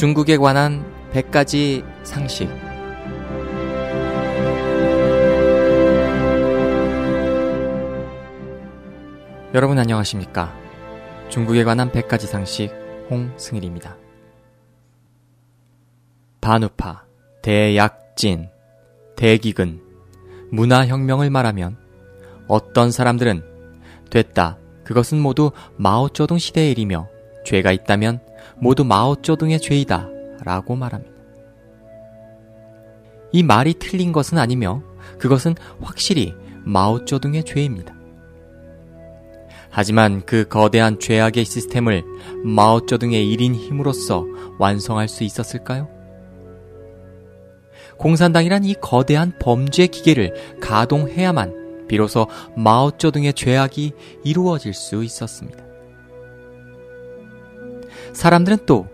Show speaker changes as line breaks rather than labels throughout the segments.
중국에 관한 100가지 상식. 여러분 안녕하십니까? 중국에 관한 100가지 상식 홍승일입니다. 반우파, 대약진, 대기근, 문화혁명을 말하면 어떤 사람들은 됐다. 그것은 모두 마오쩌둥 시대의 일이며 죄가 있다면 모두 마오쩌둥의 죄이다. 라고 말합니다. 이 말이 틀린 것은 아니며 그것은 확실히 마오쩌둥의 죄입니다. 하지만 그 거대한 죄악의 시스템을 마오쩌둥의 1인 힘으로써 완성할 수 있었을까요? 공산당이란 이 거대한 범죄 기계를 가동해야만 비로소 마오쩌둥의 죄악이 이루어질 수 있었습니다. 사람들은 또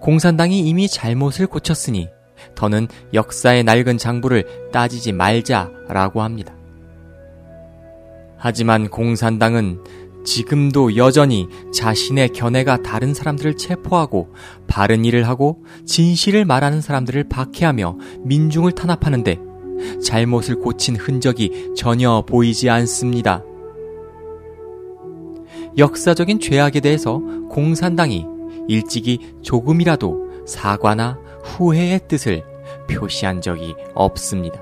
공산당이 이미 잘못을 고쳤으니 더는 역사의 낡은 장부를 따지지 말자라고 합니다. 하지만 공산당은 지금도 여전히 자신의 견해가 다른 사람들을 체포하고 바른 일을 하고 진실을 말하는 사람들을 박해하며 민중을 탄압하는데 잘못을 고친 흔적이 전혀 보이지 않습니다. 역사적인 죄악에 대해서 공산당이 일찍이 조금이라도 사과나 후회의 뜻을 표시한 적이 없습니다.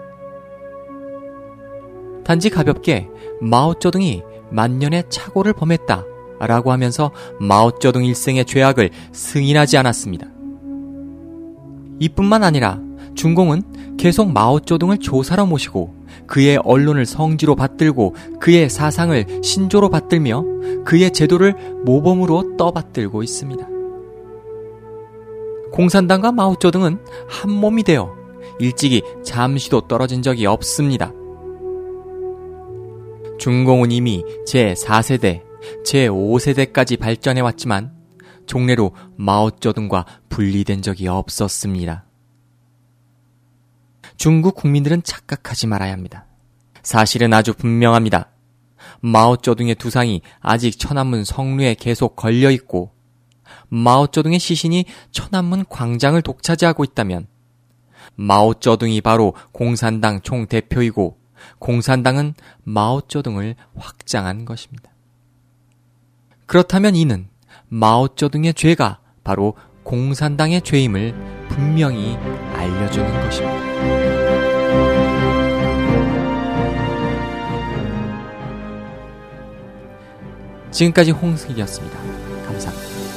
단지 가볍게 마오쩌둥이 만년의 착오를 범했다 라고 하면서 마오쩌둥 일생의 죄악을 승인하지 않았습니다. 이뿐만 아니라 중공은 계속 마오쩌둥을 조사로 모시고 그의 언론을 성지로 받들고 그의 사상을 신조로 받들며 그의 제도를 모범으로 떠받들고 있습니다. 공산당과 마오쩌둥은 한 몸이 되어 일찍이 잠시도 떨어진 적이 없습니다. 중공은 이미 제4세대, 제5세대까지 발전해왔지만 종래로 마오쩌둥과 분리된 적이 없었습니다. 중국 국민들은 착각하지 말아야 합니다. 사실은 아주 분명합니다. 마오쩌둥의 두상이 아직 천안문 성루에 계속 걸려있고 마오쩌둥의 시신이 천안문 광장을 독차지하고 있다면 마오쩌둥이 바로 공산당 총대표이고 공산당은 마오쩌둥을 확장한 것입니다. 그렇다면 이는 마오쩌둥의 죄가 바로 공산당의 죄임을 분명히 알려주는 것입니다. 지금까지 홍승이었습니다. 감사합니다.